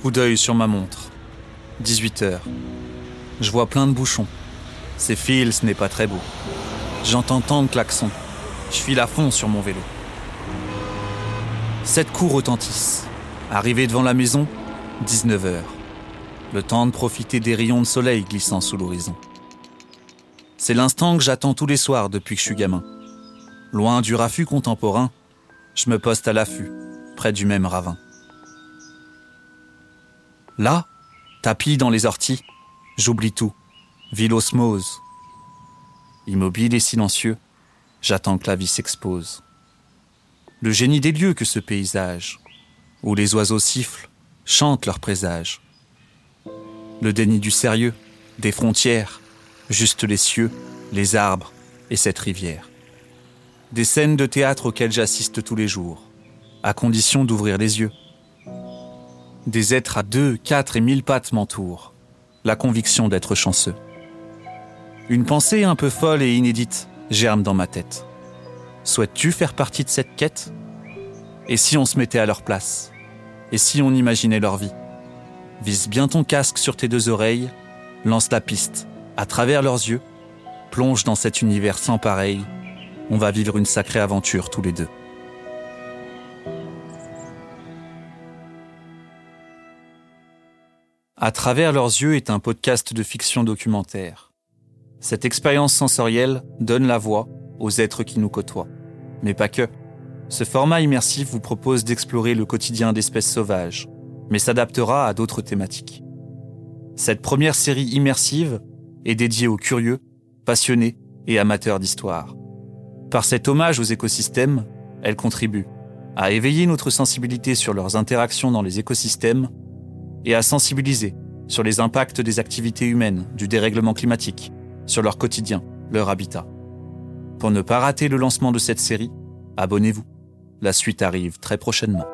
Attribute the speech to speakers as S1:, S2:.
S1: Coup d'œil sur ma montre. 18 heures. Je vois plein de bouchons. Ces fils, ce n'est pas très beau. J'entends tant de klaxons. Je file à fond sur mon vélo. Sept coups retentissent. Arrivé devant la maison, 19 heures. Le temps de profiter des rayons de soleil glissant sous l'horizon. C'est l'instant que j'attends tous les soirs depuis que je suis gamin. Loin du raffut contemporain, je me poste à l'affût, près du même ravin. Là, tapis dans les orties, j'oublie tout. Ville osmose. Immobile et silencieux, j'attends que la vie s'expose. Le génie des lieux que ce paysage, où les oiseaux sifflent, chantent leurs présages. Le déni du sérieux, des frontières, juste les cieux, les arbres et cette rivière. Des scènes de théâtre auxquelles j'assiste tous les jours, à condition d'ouvrir les yeux. Des êtres à deux, quatre et mille pattes m'entourent, la conviction d'être chanceux. Une pensée un peu folle et inédite germe dans ma tête. Souhaites-tu faire partie de cette quête? Et si on se mettait à leur place? Et si on imaginait leur vie? Vise bien ton casque sur tes deux oreilles, lance la piste, à travers leurs yeux, plonge dans cet univers sans pareil. On va vivre une sacrée aventure tous les deux. À travers leurs yeux est un podcast de fiction documentaire. Cette expérience sensorielle donne la voix aux êtres qui nous côtoient. Mais pas que. Ce format immersif vous propose d'explorer le quotidien d'espèces sauvages, mais s'adaptera à d'autres thématiques. Cette première série immersive est dédiée aux curieux, passionnés et amateurs d'histoire. Par cet hommage aux écosystèmes, elle contribue à éveiller notre sensibilité sur leurs interactions dans les écosystèmes et à sensibiliser sur les impacts des activités humaines, du dérèglement climatique, sur leur quotidien, leur habitat. Pour ne pas rater le lancement de cette série, abonnez-vous. La suite arrive très prochainement.